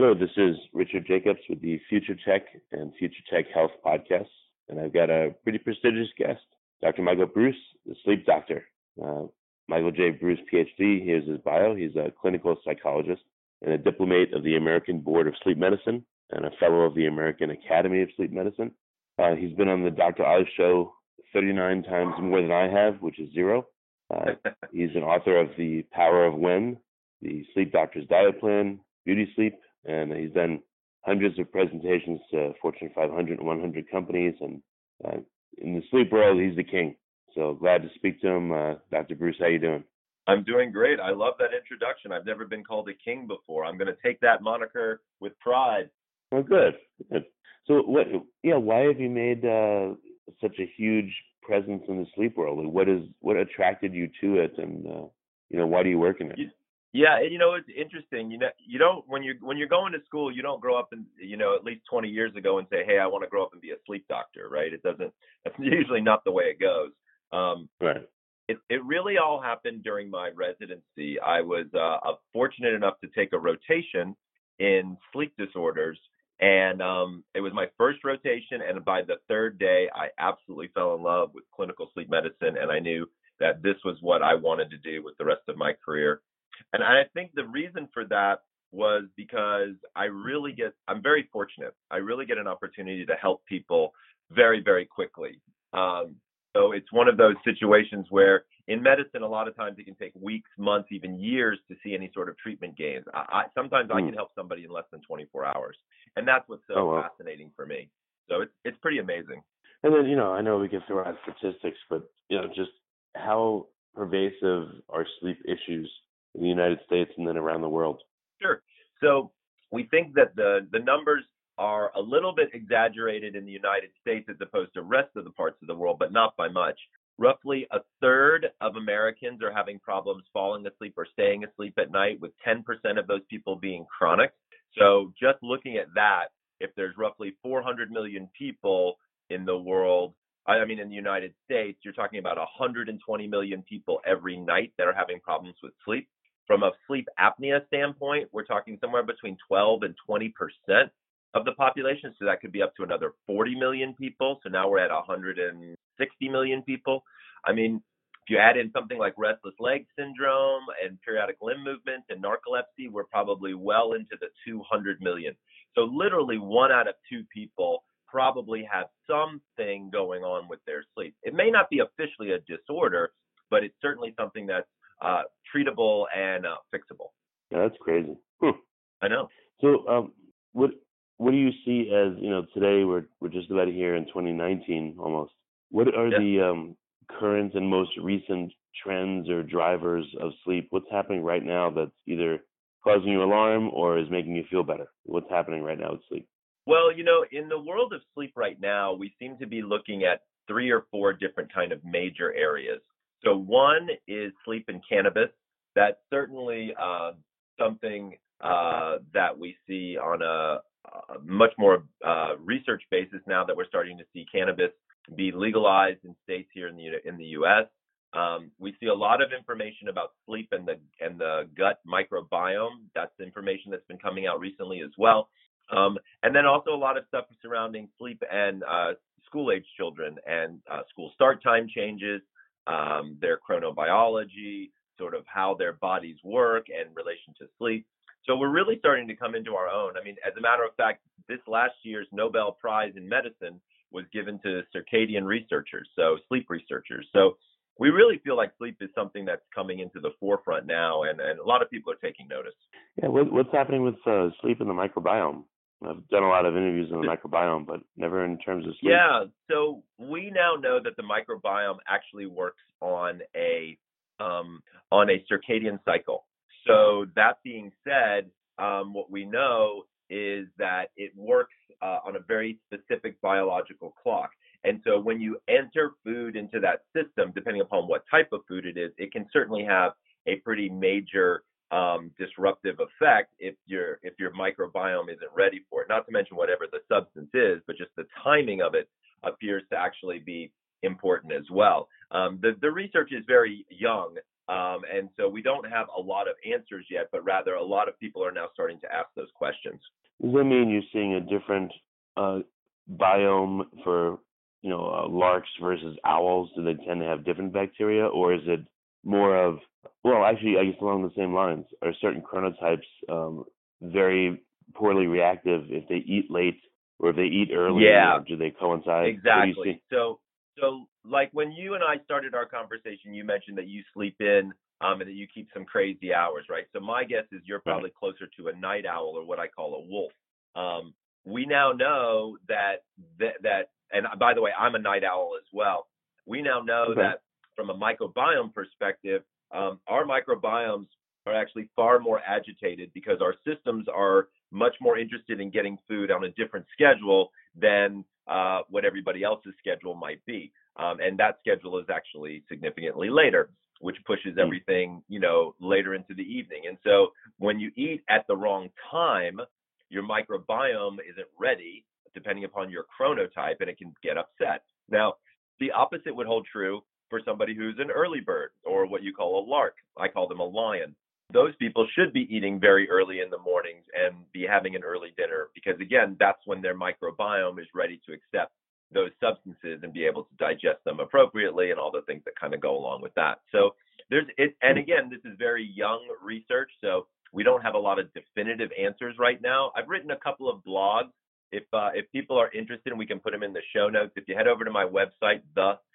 Hello, this is Richard Jacobs with the Future Tech and Future Tech Health podcast, and I've got a pretty prestigious guest, Dr. Michael Breus, the sleep doctor. Uh, Michael J. Breus, PhD. Here's his bio. He's a clinical psychologist and a diplomate of the American Board of Sleep Medicine and a fellow of the American Academy of Sleep Medicine. Uh, he's been on the Dr. Oz show 39 times more than I have, which is zero. Uh, he's an author of The Power of When, The Sleep Doctor's Diet Plan, Beauty Sleep, and he's done hundreds of presentations to Fortune 500 and 100 companies. And uh, in the sleep world, he's the king. So glad to speak to him, uh, Dr. Breus. How you doing? I'm doing great. I love that introduction. I've never been called a king before. I'm going to take that moniker with pride. Oh, good. good. So, what? Yeah, why have you made uh, such a huge presence in the sleep world? What is what attracted you to it, and uh, you know, why do you work in it? Yeah, and you know it's interesting. You know, you don't when you're when you're going to school, you don't grow up and you know at least 20 years ago and say, "Hey, I want to grow up and be a sleep doctor." Right? It doesn't. That's usually not the way it goes. Um, right. It it really all happened during my residency. I was uh, fortunate enough to take a rotation in sleep disorders, and um, it was my first rotation. And by the third day, I absolutely fell in love with clinical sleep medicine, and I knew that this was what I wanted to do with the rest of my career. And I think the reason for that was because I really get, I'm very fortunate. I really get an opportunity to help people very, very quickly. Um, so it's one of those situations where in medicine, a lot of times it can take weeks, months, even years to see any sort of treatment gains. I, I, sometimes mm. I can help somebody in less than 24 hours. And that's what's so oh, wow. fascinating for me. So it's, it's pretty amazing. And then, you know, I know we can throw out statistics, but, you know, just how pervasive are sleep issues in the United States and then around the world? Sure. So we think that the the numbers are a little bit exaggerated in the United States as opposed to rest of the parts of the world, but not by much. Roughly a third of Americans are having problems falling asleep or staying asleep at night, with 10% of those people being chronic. So just looking at that, if there's roughly 400 million people in the world, I mean, in the United States, you're talking about 120 million people every night that are having problems with sleep. From a sleep apnea standpoint, we're talking somewhere between 12 and 20 percent of the population. So that could be up to another 40 million people. So now we're at 160 million people. I mean, if you add in something like restless leg syndrome and periodic limb movement and narcolepsy, we're probably well into the 200 million. So literally one out of two people probably have something going on with their sleep. It may not be officially a disorder, but it's certainly something that's uh, treatable and uh, fixable. Yeah, that's crazy. Hmm. I know. So, um, what what do you see as you know today? We're we're just about here in 2019 almost. What are yeah. the um, current and most recent trends or drivers of sleep? What's happening right now that's either causing you alarm or is making you feel better? What's happening right now with sleep? Well, you know, in the world of sleep right now, we seem to be looking at three or four different kind of major areas. So one is sleep and cannabis. That's certainly uh, something uh, that we see on a, a much more uh, research basis now that we're starting to see cannabis be legalized in states here in the in the U.S. Um, we see a lot of information about sleep and the and the gut microbiome. That's information that's been coming out recently as well. Um, and then also a lot of stuff surrounding sleep and uh, school age children and uh, school start time changes, um, their chronobiology, sort of how their bodies work and relation to sleep. So we're really starting to come into our own. I mean, as a matter of fact, this last year's Nobel Prize in Medicine was given to circadian researchers, so sleep researchers. So we really feel like sleep is something that's coming into the forefront now, and, and a lot of people are taking notice. Yeah, what, what's happening with uh, sleep and the microbiome? I've done a lot of interviews on the microbiome, but never in terms of sleep. Yeah, so we now know that the microbiome actually works on a um, on a circadian cycle. So that being said, um, what we know is that it works uh, on a very specific biological clock. And so when you enter food into that system, depending upon what type of food it is, it can certainly have a pretty major um, disruptive effect if your if your microbiome isn't ready for it. Not to mention whatever the substance is, but just the timing of it appears to actually be important as well. Um, the the research is very young, um, and so we don't have a lot of answers yet, but rather a lot of people are now starting to ask those questions. Does that mean you're seeing a different uh, biome for you know uh, larks versus owls? Do they tend to have different bacteria, or is it more of well, actually, I guess along the same lines, are certain chronotypes um, very poorly reactive if they eat late or if they eat early? Yeah. do they coincide? Exactly. So, so like when you and I started our conversation, you mentioned that you sleep in um, and that you keep some crazy hours, right? So my guess is you're probably right. closer to a night owl or what I call a wolf. Um, we now know that, that that and by the way, I'm a night owl as well. We now know okay. that from a microbiome perspective, um, our microbiomes are actually far more agitated because our systems are much more interested in getting food on a different schedule than uh, what everybody else's schedule might be. Um, and that schedule is actually significantly later, which pushes hmm. everything, you know, later into the evening. And so when you eat at the wrong time, your microbiome isn't ready, depending upon your chronotype, and it can get upset. Now, the opposite would hold true for somebody who's an early bird or what you call a lark. I call them a lion. Those people should be eating very early in the mornings and be having an early dinner because, again, that's when their microbiome is ready to accept those substances and be able to digest them appropriately and all the things that kind of go along with that. So there's it, and again, this is very young research, so we don't have a lot of definitive answers right now. I've written a couple of blogs if uh, if people are interested, we can put them in the show notes. If you head over to my website,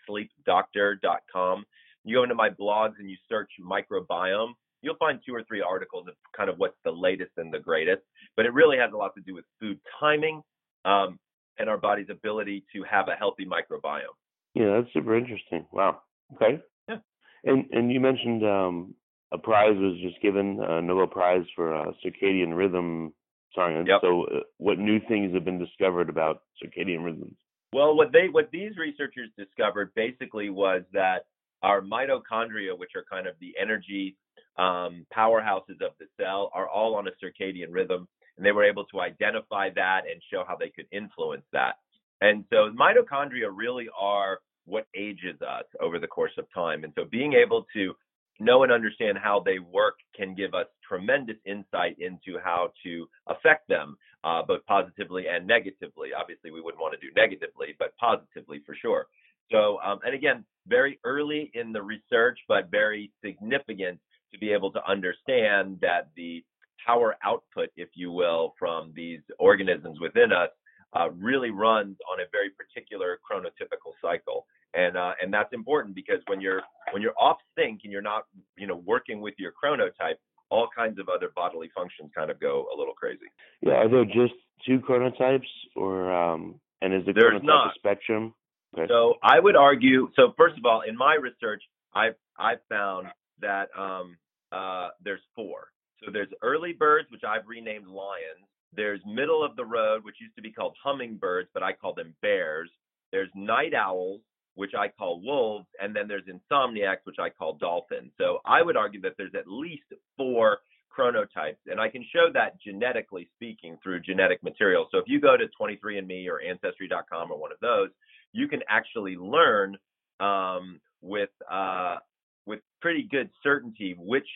thesleepdoctor.com, you go into my blogs and you search microbiome, you'll find two or three articles of kind of what's the latest and the greatest. But it really has a lot to do with food timing um, and our body's ability to have a healthy microbiome. Yeah, that's super interesting. Wow. Okay. Yeah. And and you mentioned um, a prize was just given, a Nobel Prize for uh, circadian rhythm science. Yep. So, uh, what new things have been discovered about circadian rhythms? Well, what they what these researchers discovered basically was that our mitochondria, which are kind of the energy um, powerhouses of the cell, are all on a circadian rhythm, and they were able to identify that and show how they could influence that. And so, mitochondria really are what ages us over the course of time. And so, being able to know and understand how they work can give us tremendous insight into how to affect them, uh, both positively and negatively. Obviously, we wouldn't want to do negatively, but positively for sure. So, um, and again, very early in the research, but very significant to be able to understand that the power output, if you will, from these organisms within us uh, really runs on a very particular chronotypical cycle and uh, and that's important because when you're when you're off sync and you're not you know working with your chronotype all kinds of other bodily functions kind of go a little crazy yeah are there just two chronotypes or um and is the There's chronotype not. a spectrum okay. so i would argue so first of all in my research i've i've found that um uh there's four so there's early birds which i've renamed lions there's middle of the road which used to be called hummingbirds but i call them bears there's night owls which I call wolves, and then there's insomniacs, which I call dolphins. So I would argue that there's at least four chronotypes, and I can show that genetically speaking through genetic material. So if you go to 23andMe or Ancestry.com or one of those, you can actually learn um, with uh, with pretty good certainty which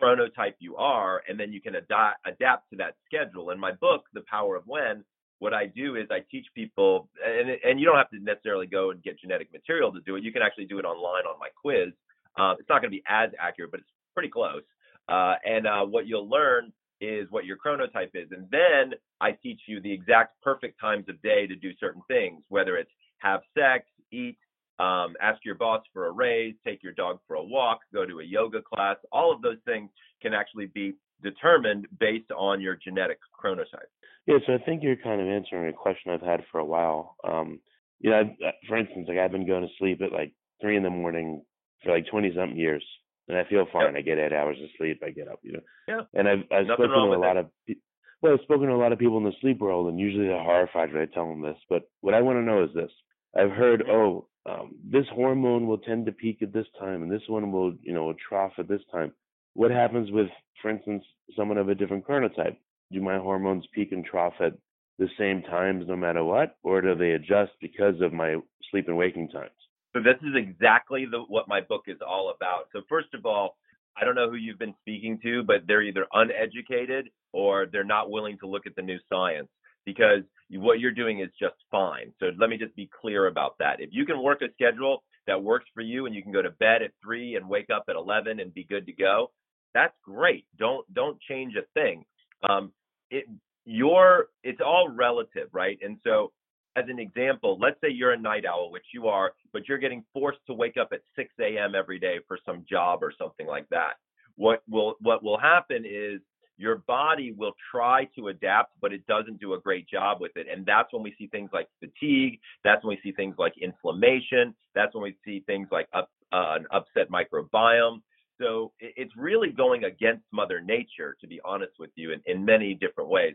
chronotype you are, and then you can ad- adapt to that schedule. In my book, The Power of When, what I do is I teach people, and and you don't have to necessarily go and get genetic material to do it. You can actually do it online on my quiz. Uh, it's not going to be as accurate, but it's pretty close. Uh, and uh, what you'll learn is what your chronotype is, and then I teach you the exact perfect times of day to do certain things, whether it's have sex, eat, um, ask your boss for a raise, take your dog for a walk, go to a yoga class. All of those things can actually be determined based on your genetic chronotype. Yeah, so I think you're kind of answering a question I've had for a while. Um, you know, I've, uh, for instance, like I've been going to sleep at like three in the morning for like twenty something years, and I feel fine. Yep. I get eight hours of sleep. I get up, you know. Yeah. And I've I've Nothing spoken to a lot that. of Well, I've spoken to a lot of people in the sleep world, and usually they're horrified when I tell them this. But what I want to know is this: I've heard, oh, um, this hormone will tend to peak at this time, and this one will, you know, trough at this time. What happens with, for instance, someone of a different chronotype? Do my hormones peak and trough at the same times no matter what, or do they adjust because of my sleep and waking times? So this is exactly the, what my book is all about. So first of all, I don't know who you've been speaking to, but they're either uneducated or they're not willing to look at the new science because what you're doing is just fine. So let me just be clear about that. If you can work a schedule that works for you and you can go to bed at 3 and wake up at 11 and be good to go, that's great. Don't don't change a thing. Um, it your it's all relative, right? And so as an example, let's say you're a night owl, which you are, but you're getting forced to wake up at 6 a.m. every day for some job or something like that. What will what will happen is your body will try to adapt, but it doesn't do a great job with it. And that's when we see things like fatigue. That's when we see things like inflammation. That's when we see things like up, uh, an upset microbiome. So it's really going against Mother Nature, to be honest with you, in, in many different ways.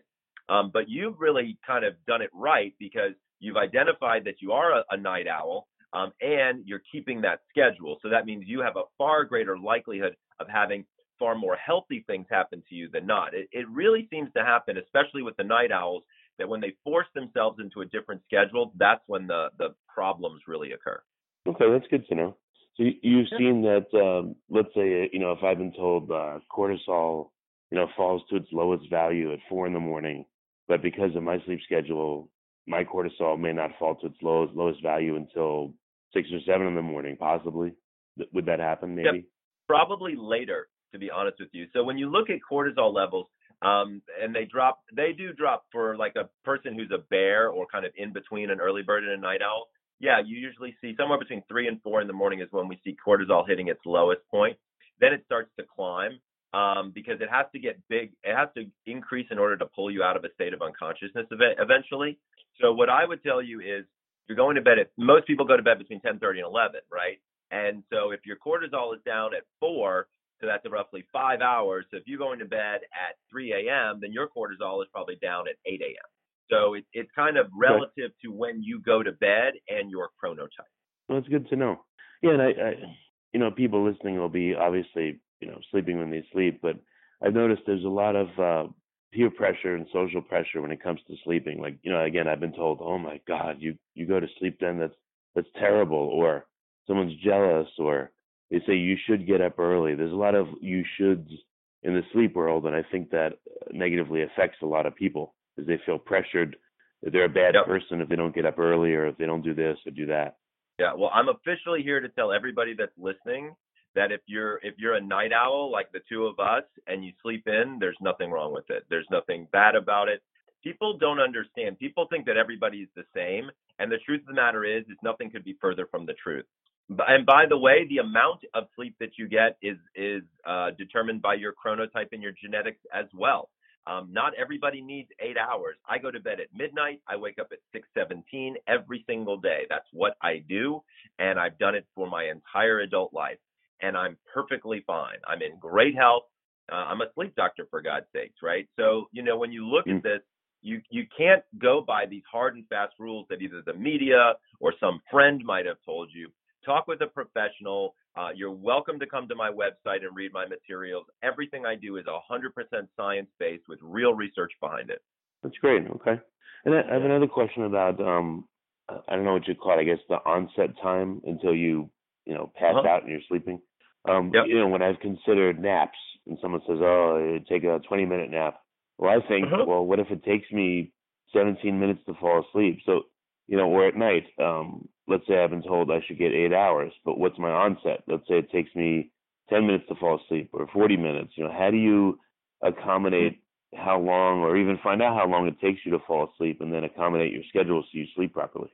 Um, but you've really kind of done it right because you've identified that you are a, a night owl um, and you're keeping that schedule. So that means you have a far greater likelihood of having far more healthy things happen to you than not. It, it really seems to happen, especially with the night owls, that when they force themselves into a different schedule, that's when the, the problems really occur. Okay, that's good to know. So you've seen that, um, let's say, you know, if I've been told uh, cortisol, you know, falls to its lowest value at four in the morning, but because of my sleep schedule, my cortisol may not fall to its lowest lowest value until six or seven in the morning, possibly. Would that happen? Maybe. Yep. Probably later, to be honest with you. So when you look at cortisol levels, um, and they drop, they do drop for like a person who's a bear or kind of in between an early bird and a night owl. Yeah, you usually see somewhere between three and four in the morning is when we see cortisol hitting its lowest point. Then it starts to climb um, because it has to get big. It has to increase in order to pull you out of a state of unconsciousness eventually. So what I would tell you is you're going to bed at most people go to bed between 10:30 and 11, right? And so if your cortisol is down at four, so that's roughly five hours. So if you're going to bed at 3 a.m., then your cortisol is probably down at 8 a.m. So it, it's kind of relative to when you go to bed and your chronotype. Well, it's good to know. Yeah, and I, I, you know, people listening will be obviously, you know, sleeping when they sleep, but I've noticed there's a lot of uh, peer pressure and social pressure when it comes to sleeping. Like, you know, again, I've been told, "Oh my God, you you go to sleep then? That's that's terrible," or someone's jealous, or they say you should get up early. There's a lot of you shoulds in the sleep world, and I think that negatively affects a lot of people because they feel pressured that they're a bad yep. person if they don't get up early or if they don't do this or do that. Yeah, well, I'm officially here to tell everybody that's listening that if you're if you're a night owl like the two of us and you sleep in, there's nothing wrong with it. There's nothing bad about it. People don't understand. People think that everybody's the same, and the truth of the matter is, is nothing could be further from the truth. And by the way, the amount of sleep that you get is is uh, determined by your chronotype and your genetics as well. Um, not everybody needs eight hours. I go to bed at midnight. I wake up at 6:17 every single day. That's what I do, and I've done it for my entire adult life and I'm perfectly fine. I'm in great health. Uh, I'm a sleep doctor for God's sakes, right? So, you know, when you look mm. at this, you you can't go by these hard and fast rules that either the media or some friend might have told you. Talk with a professional. Uh, you're welcome to come to my website and read my materials. Everything I do is 100% science based with real research behind it. That's great. Okay. And I have another question about um, I don't know what you call it. I guess the onset time until you you know pass uh-huh. out and you're sleeping. Um, yep. You know, when I've considered naps, and someone says, "Oh, take a 20 minute nap," well, I think, uh-huh. well, what if it takes me 17 minutes to fall asleep? So, you know, or at night, um, let's say I've been told I should get eight hours, but what's my onset? Let's say it takes me 10 minutes to fall asleep or 40 minutes. You know, how do you accommodate how long, or even find out how long it takes you to fall asleep, and then accommodate your schedule so you sleep properly?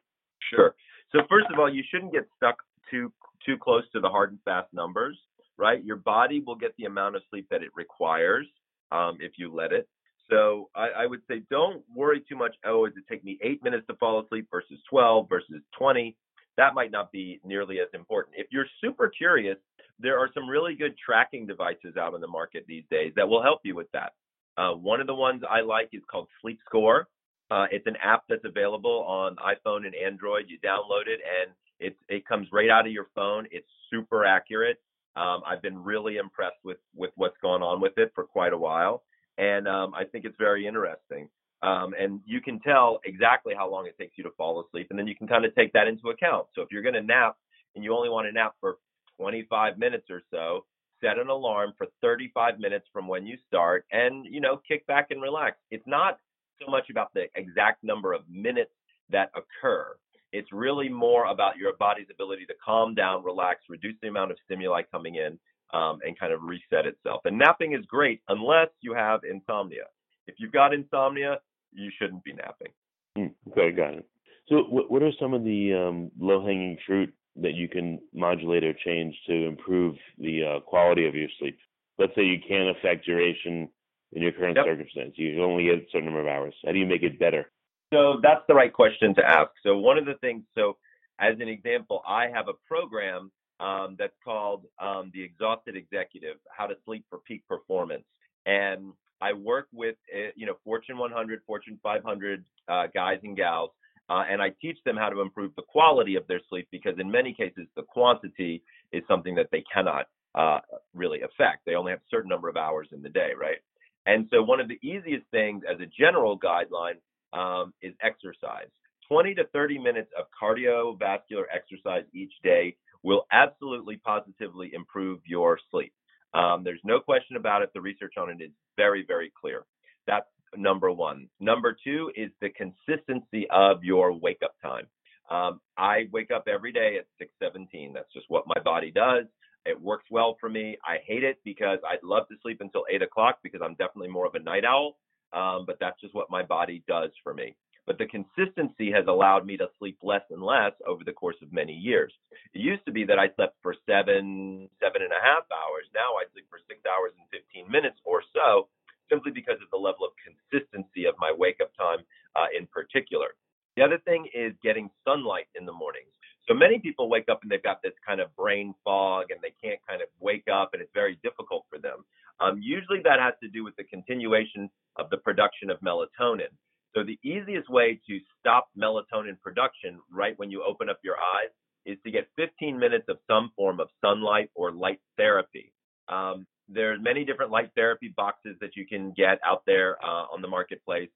Sure. So first of all, you shouldn't get stuck too too close to the hard and fast numbers, right? Your body will get the amount of sleep that it requires um, if you let it. So I, I, would say don't worry too much. Oh, does it take me eight minutes to fall asleep versus 12 versus 20? That might not be nearly as important. If you're super curious, there are some really good tracking devices out in the market these days that will help you with that. Uh, one of the ones I like is called Sleep Score. Uh, it's an app that's available on iPhone and Android. You download it and it it comes right out of your phone. It's super accurate. Um, I've been really impressed with with what's gone on with it for quite a while, and um, I think it's very interesting. Um, and you can tell exactly how long it takes you to fall asleep, and then you can kind of take that into account. So if you're going to nap and you only want to nap for 25 minutes or so, set an alarm for 35 minutes from when you start, and you know kick back and relax. It's not so much about the exact number of minutes that occur. It's really more about your body's ability to calm down, relax, reduce the amount of stimuli coming in, um, and kind of reset itself. And napping is great unless you have insomnia. If you've got insomnia, you shouldn't be napping. Mm, okay, got it. So, what, what are some of the um, low-hanging fruit that you can modulate or change to improve the uh, quality of your sleep? Let's say you can't affect duration in your current yep. circumstance. You only get a certain number of hours. How do you make it better? So that's the right question to ask. So one of the things, so as an example, I have a program um, that's called um, the Exhausted Executive: How to Sleep for Peak Performance, and I work with uh, you know Fortune 100, Fortune 500 uh, guys and gals, uh, and I teach them how to improve the quality of their sleep because in many cases the quantity is something that they cannot uh, really affect. They only have a certain number of hours in the day, right? And so one of the easiest things as a general guideline um, is exercise. 20 to 30 minutes of cardiovascular exercise each day will absolutely positively improve your sleep. Um, there's no question about it. The research on it is very, very clear. That's number one. Number two is the consistency of your wake up time. Um, I wake up every day at 6:17. That's just what my body does. It works well for me. I hate it because I'd love to sleep until eight o'clock because I'm definitely more of a night owl. Um, but that's just what my body does for me. But the consistency has allowed me to sleep less and less over the course of many years. It used to be that I slept for seven, seven and a half hours. Now I sleep for six hours and 15 minutes or so, simply because of the level of consistency of my wake up time uh, in particular. The other thing is getting sunlight in the mornings. So many people wake up and they've got this kind of brain fog and they can't kind of wake up and it's very difficult for them. Um, usually that has to do with the continuation of the production of melatonin. So the easiest way to stop melatonin production right when you open up your eyes is to get 15 minutes of some form of sunlight or light therapy. Um, there's many different light therapy boxes that you can get out there uh, on the marketplace.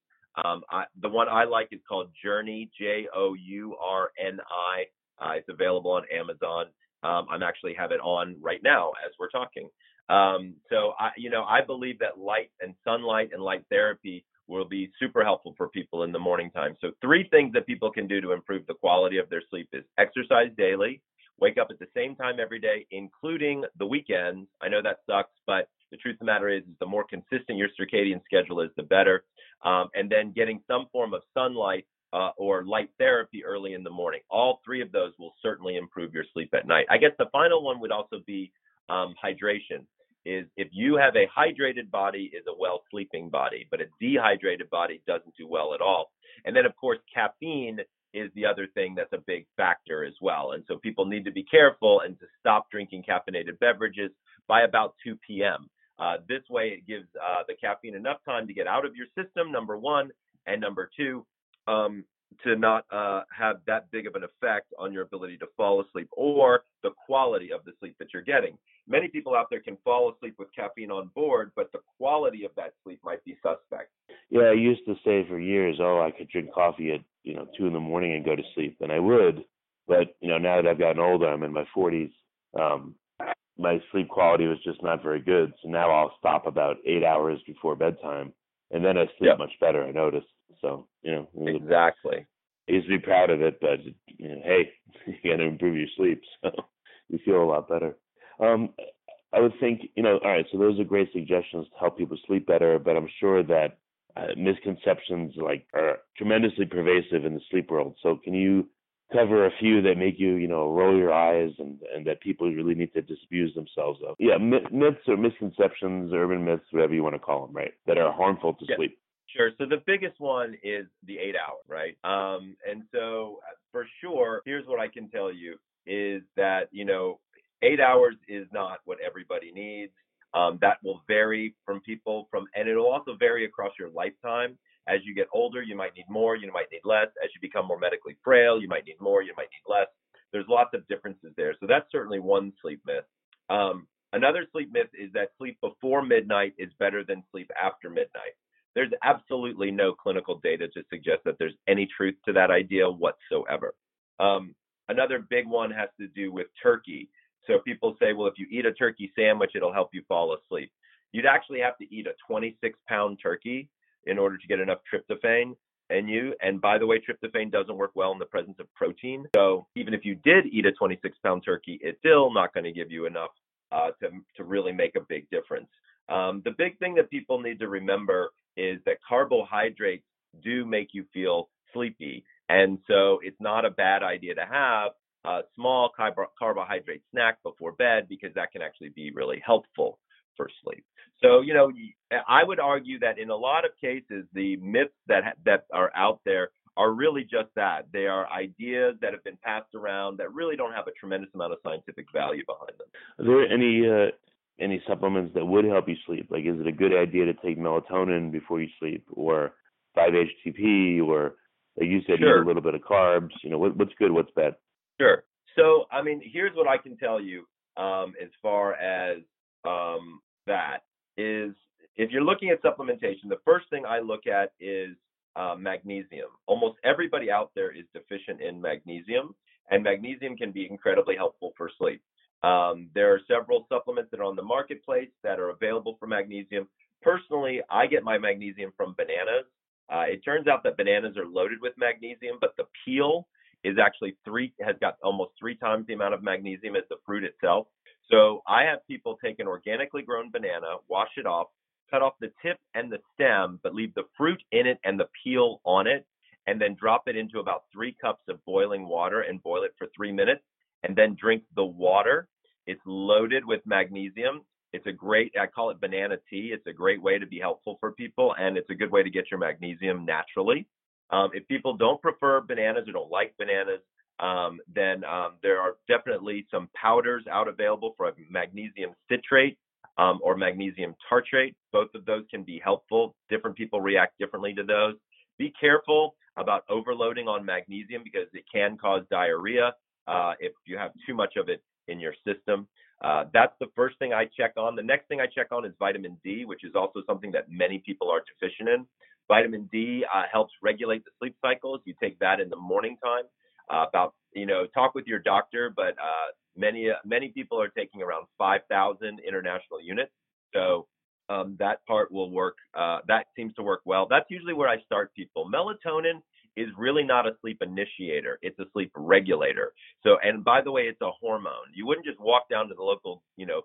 Um, I, the one I like is called Journey, J O U R N I. Uh, it's available on Amazon. Um, I'm actually have it on right now as we're talking. Um, so I, you know, I believe that light and sunlight and light therapy will be super helpful for people in the morning time. So three things that people can do to improve the quality of their sleep is exercise daily, wake up at the same time every day, including the weekends. I know that sucks, but the truth of the matter is, is the more consistent your circadian schedule is, the better. Um, and then getting some form of sunlight uh, or light therapy early in the morning. All three of those will certainly improve your sleep at night. I guess the final one would also be um, hydration. Is if you have a hydrated body, is a well sleeping body, but a dehydrated body doesn't do well at all. And then of course caffeine is the other thing that's a big factor as well. And so people need to be careful and to stop drinking caffeinated beverages by about 2 p.m. Uh, this way, it gives uh, the caffeine enough time to get out of your system, number one, and number two, um, to not uh, have that big of an effect on your ability to fall asleep or the quality of the sleep that you're getting. Many people out there can fall asleep with caffeine on board, but the quality of that sleep might be suspect. Yeah, I used to say for years, oh, I could drink coffee at you know two in the morning and go to sleep, and I would. But you know, now that I've gotten older, I'm in my 40s. Um, my sleep quality was just not very good. So now I'll stop about eight hours before bedtime, and then I sleep much better. I noticed. So you know, exactly. I used to be proud of it, but you know, hey, you got to improve your sleep, so you feel a lot better. Um, I would think, you know, all right. So those are great suggestions to help people sleep better, but I'm sure that uh, misconceptions like are tremendously pervasive in the sleep world. So can you cover a few that make you, you know, roll your eyes and and that people really need to disabuse themselves of? Yeah, myths or misconceptions, urban myths, whatever you want to call them, right? That are harmful to sleep. Sure. So the biggest one is the eight hour, right? Um, and so uh, for sure, here's what I can tell you is that, you know, eight hours is not what everybody needs. Um, that will vary from people from, and it'll also vary across your lifetime. As you get older, you might need more, you might need less. As you become more medically frail, you might need more, you might need less. There's lots of differences there. So that's certainly one sleep myth. Um, another sleep myth is that sleep before midnight is better than sleep after midnight. There's absolutely no clinical data to suggest that there's any truth to that idea whatsoever. Um, another big one has to do with turkey. So people say, well, if you eat a turkey sandwich, it'll help you fall asleep. You'd actually have to eat a 26 pound turkey in order to get enough tryptophan in you. And by the way, tryptophan doesn't work well in the presence of protein. So even if you did eat a 26 pound turkey, it's still not going to give you enough uh, to, to really make a big difference. Um, the big thing that people need to remember is that carbohydrates do make you feel sleepy. And so it's not a bad idea to have a small carbohydrate snack before bed because that can actually be really helpful for sleep. So, you know, I would argue that in a lot of cases, the myths that that are out there are really just that. They are ideas that have been passed around that really don't have a tremendous amount of scientific value behind them. Are there any uh, any supplements that would help you sleep? Like, is it a good idea to take melatonin before you sleep, or 5-HTP, or like you said, sure. eat a little bit of carbs? You know, what, what's good, what's bad? Sure. So, I mean, here's what I can tell you um, as far as um, that is if you're looking at supplementation, the first thing I look at is uh, magnesium. Almost everybody out there is deficient in magnesium, and magnesium can be incredibly helpful for sleep. Um, there are several supplements that are on the marketplace that are available for magnesium. Personally, I get my magnesium from bananas. Uh, it turns out that bananas are loaded with magnesium, but the peel is actually three has got almost three times the amount of magnesium as the fruit itself. So I have people take an organically grown banana, wash it off, cut off the tip and the stem, but leave the fruit in it and the peel on it, and then drop it into about three cups of boiling water and boil it for three minutes, and then drink the water. It's loaded with magnesium. It's a great, I call it banana tea. It's a great way to be helpful for people, and it's a good way to get your magnesium naturally. Um, if people don't prefer bananas or don't like bananas, um, then um, there are definitely some powders out available for magnesium citrate um, or magnesium tartrate. Both of those can be helpful. Different people react differently to those. Be careful about overloading on magnesium because it can cause diarrhea uh, if you have too much of it in your system. Uh, that's the first thing I check on. The next thing I check on is vitamin D, which is also something that many people are deficient in. Vitamin D uh, helps regulate the sleep cycles. You take that in the morning time uh, about you know talk with your doctor, but uh, many uh, many people are taking around 5,000 international units, so um, that part will work. Uh, that seems to work well. That's usually where I start people. Melatonin is really not a sleep initiator; it's a sleep regulator. So, and by the way, it's a hormone. You wouldn't just walk down to the local you know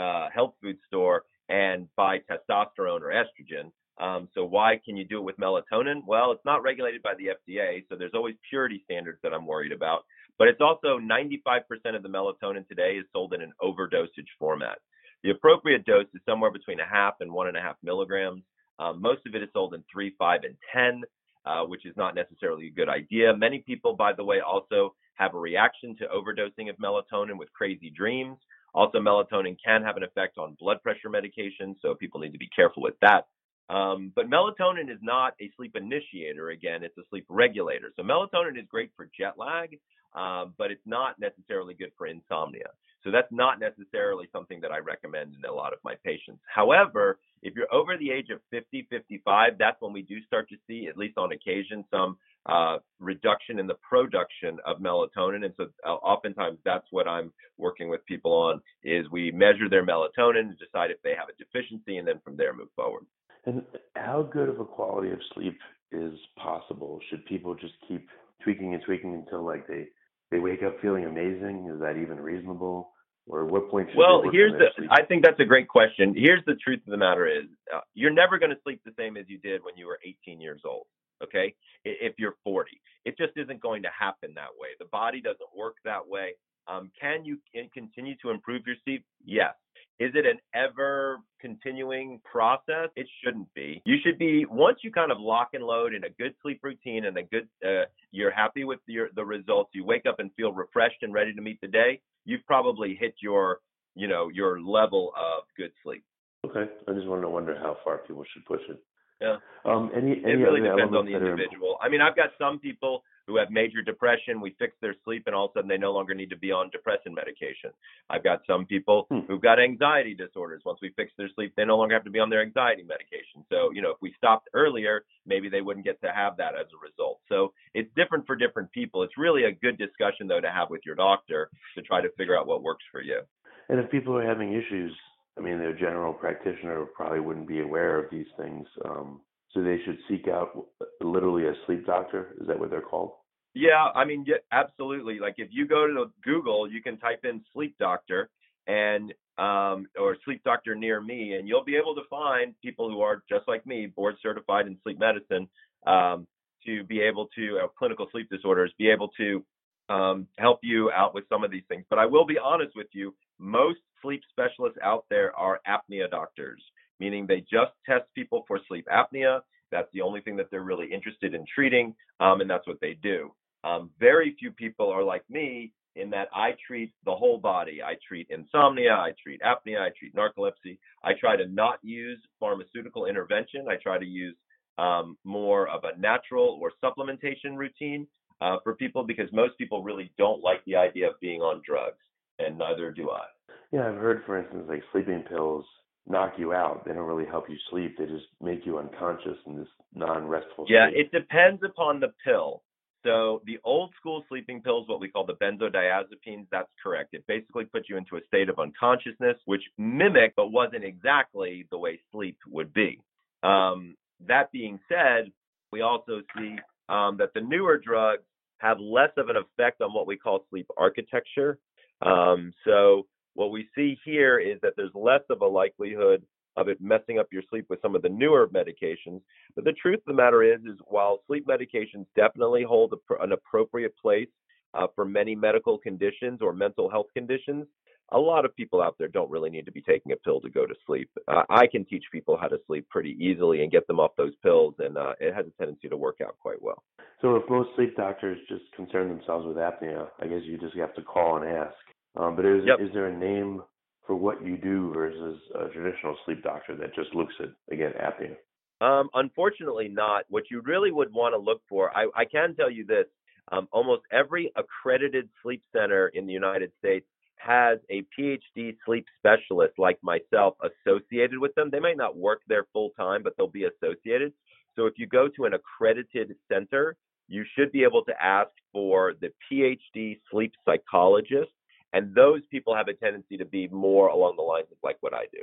uh, health food store and buy testosterone or estrogen. Um, so why can you do it with melatonin? Well, it's not regulated by the FDA, so there's always purity standards that I'm worried about. But it's also 95% of the melatonin today is sold in an overdosage format. The appropriate dose is somewhere between a half and one and a half milligrams. Um, most of it is sold in three, five, and 10, uh, which is not necessarily a good idea. Many people, by the way, also have a reaction to overdosing of melatonin with crazy dreams. Also, melatonin can have an effect on blood pressure medication, so people need to be careful with that. Um, but melatonin is not a sleep initiator. Again, it's a sleep regulator. So melatonin is great for jet lag, um, but it's not necessarily good for insomnia. So that's not necessarily something that I recommend in a lot of my patients. However, if you're over the age of 50, 55, that's when we do start to see, at least on occasion, some uh, reduction in the production of melatonin. And so uh, oftentimes that's what I'm working with people on is we measure their melatonin and decide if they have a deficiency and then from there move forward. And how good of a quality of sleep is possible? Should people just keep tweaking and tweaking until like they they wake up feeling amazing? Is that even reasonable? Or what point should well here's the sleep? i think that's a great question. Here's the truth of the matter is uh, you're never going to sleep the same as you did when you were 18 years old okay? If you're 40 it just isn't going to happen that way. The body doesn't work that way. Um, can you continue to improve your sleep? Yes is it an ever continuing process? It shouldn't be. You should be once you kind of lock and load in a good sleep routine and a good uh, you're happy with your the results. You wake up and feel refreshed and ready to meet the day. You've probably hit your you know your level of good sleep. Okay, I just want to wonder how far people should push it. Yeah. Um, any, it really depends on the are individual. I mean, I've got some people who have major depression. We fix their sleep, and all of a sudden they no longer need to be on depressant medication. I've got some people Hmm. who've got anxiety disorders. Once we fix their sleep, they no longer have to be on their anxiety medication. So, you know, if we stopped earlier, maybe they wouldn't get to have that as a result. So it's different for different people. It's really a good discussion, though, to have with your doctor to try to figure out what works for you. And if people are having issues, I mean, their general practitioner probably wouldn't be aware of these things. Um, so they should seek out literally a sleep doctor. Is that what they're called? Yeah, I mean, yeah, absolutely. Like if you go to Google, you can type in sleep doctor and um, or sleep doctor near me, and you'll be able to find people who are just like me, board certified in sleep medicine, um, to be able to uh, clinical sleep disorders, be able to um, help you out with some of these things. But I will be honest with you, most sleep specialists out there are apnea doctors, meaning they just test people for sleep apnea. That's the only thing that they're really interested in treating, um, and that's what they do. Um, very few people are like me in that I treat the whole body. I treat insomnia, I treat apnea, I treat narcolepsy. I try to not use pharmaceutical intervention. I try to use um, more of a natural or supplementation routine uh, for people because most people really don't like the idea of being on drugs, and neither do I. Yeah, I've heard, for instance, like sleeping pills knock you out. They don't really help you sleep. They just make you unconscious in this non-restful Yeah, it depends upon the pill. So the old school sleeping pills, what we call the benzodiazepines, that's correct. It basically puts you into a state of unconsciousness, which mimicked but wasn't exactly the way sleep would be. Um, that being said, we also see um, that the newer drugs have less of an effect on what we call sleep architecture. Um, so what we see here is that there's less of a likelihood of it messing up your sleep with some of the newer medications. But the truth of the matter is, is while sleep medications definitely hold a, an appropriate place uh, for many medical conditions or mental health conditions, a lot of people out there don't really need to be taking a pill to go to sleep. Uh, I can teach people how to sleep pretty easily and get them off those pills, and uh, it has a tendency to work out quite well. So if most sleep doctors just concern themselves with apnea, I guess you just have to call and ask. Um, but is Yep. is there a name for what you do versus a traditional sleep doctor that just looks at again apnea? Um, unfortunately, not. What you really would want to look for, I, I can tell you this: um, almost every accredited sleep center in the United States has a PhD sleep specialist like myself associated with them. They might not work there full time, but they'll be associated. So if you go to an accredited center, you should be able to ask for the PhD sleep psychologist, and those people have a tendency to be more along the lines of like what I do.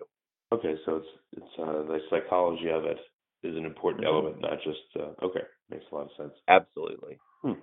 Okay, so it's it's uh, the psychology of it is an important Mhm. element, not just uh, okay. Makes a lot of sense. Absolutely. Hmm.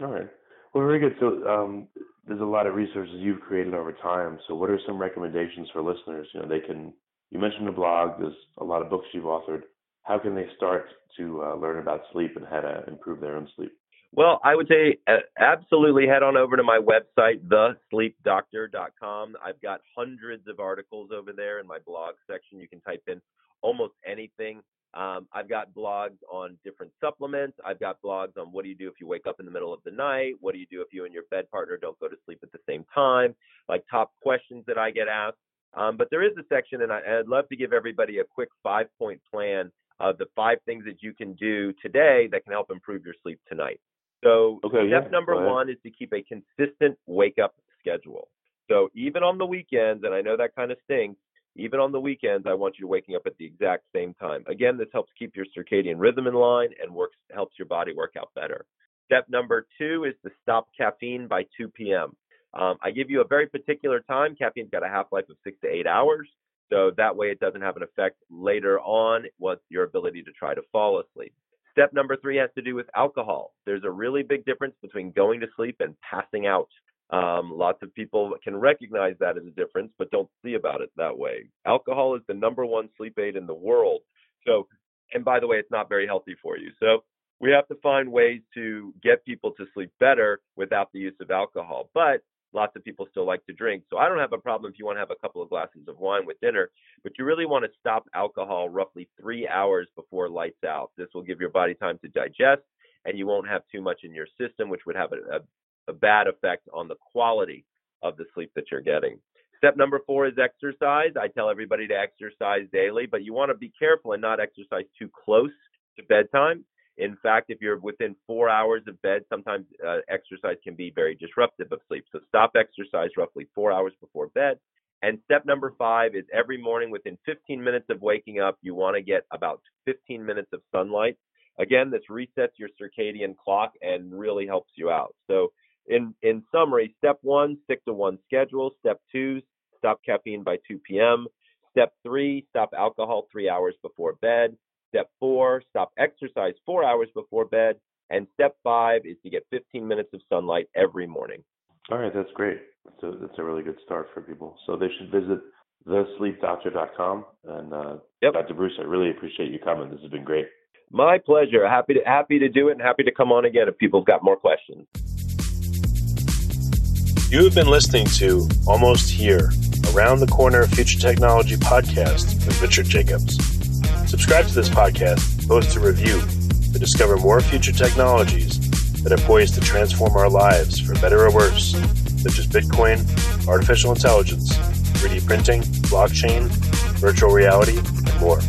All right. Well, very good. So um, there's a lot of resources you've created over time. So what are some recommendations for listeners? You know, they can. You mentioned a blog. There's a lot of books you've authored. How can they start to uh, learn about sleep and how to improve their own sleep? Well, I would say uh, absolutely head on over to my website, thesleepdoctor.com. I've got hundreds of articles over there in my blog section. You can type in almost anything. Um, I've got blogs on different supplements. I've got blogs on what do you do if you wake up in the middle of the night? What do you do if you and your bed partner don't go to sleep at the same time? Like top questions that I get asked. Um, but there is a section, and I, I'd love to give everybody a quick five point plan of the five things that you can do today that can help improve your sleep tonight. So Okay, step yeah, number one is to keep a consistent wake up schedule. So even on the weekends, and I know that kind of stinks, even on the weekends, I want you waking up at the exact same time. Again, this helps keep your circadian rhythm in line and works helps your body work out better. Step number two is to stop caffeine by 2 p.m. Um, I give you a very particular time. Caffeine's got a half life of six to eight hours. So that way it doesn't have an effect later on with your ability to try to fall asleep. Step number three has to do with alcohol. There's a really big difference between going to sleep and passing out. Um, lots of people can recognize that as a difference, but don't see about it that way. Alcohol is the number one sleep aid in the world. So, and by the way, it's not very healthy for you. So, we have to find ways to get people to sleep better without the use of alcohol. But lots of people still like to drink. So, I don't have a problem if you want to have a couple of glasses of wine with dinner, but you really want to stop alcohol roughly three hours before lights out. This will give your body time to digest, and you won't have too much in your system, which would have a, a, a bad effect on the quality of the sleep that you're getting. Step number four is exercise. I tell everybody to exercise daily, but you want to be careful and not exercise too close to bedtime. In fact, if you're within four hours of bed, sometimes uh, exercise can be very disruptive of sleep. So stop exercise roughly four hours before bed. And step number five is every morning within 15 minutes of waking up, you want to get about 15 minutes of sunlight. Again, this resets your circadian clock and really helps you out. So, in, in summary, step one, stick to one schedule. Step two, stop caffeine by 2 p.m. Step three, stop alcohol three hours before bed. Step four, stop exercise four hours before bed. And step five is to get 15 minutes of sunlight every morning. All right, that's great. So that's a really good start for people. So they should visit thesleepdoctor.com. And uh, yep. Dr. Breus, I really appreciate you coming. This has been great. My pleasure. Happy to happy to do it, and happy to come on again if people've got more questions. You have been listening to Almost Here, Around the Corner Future Technology podcast with Richard Jacobs. Subscribe to this podcast, post a review to discover more future technologies that are poised to transform our lives for better or worse, such as Bitcoin, artificial intelligence, 3D printing, blockchain, virtual reality, and more.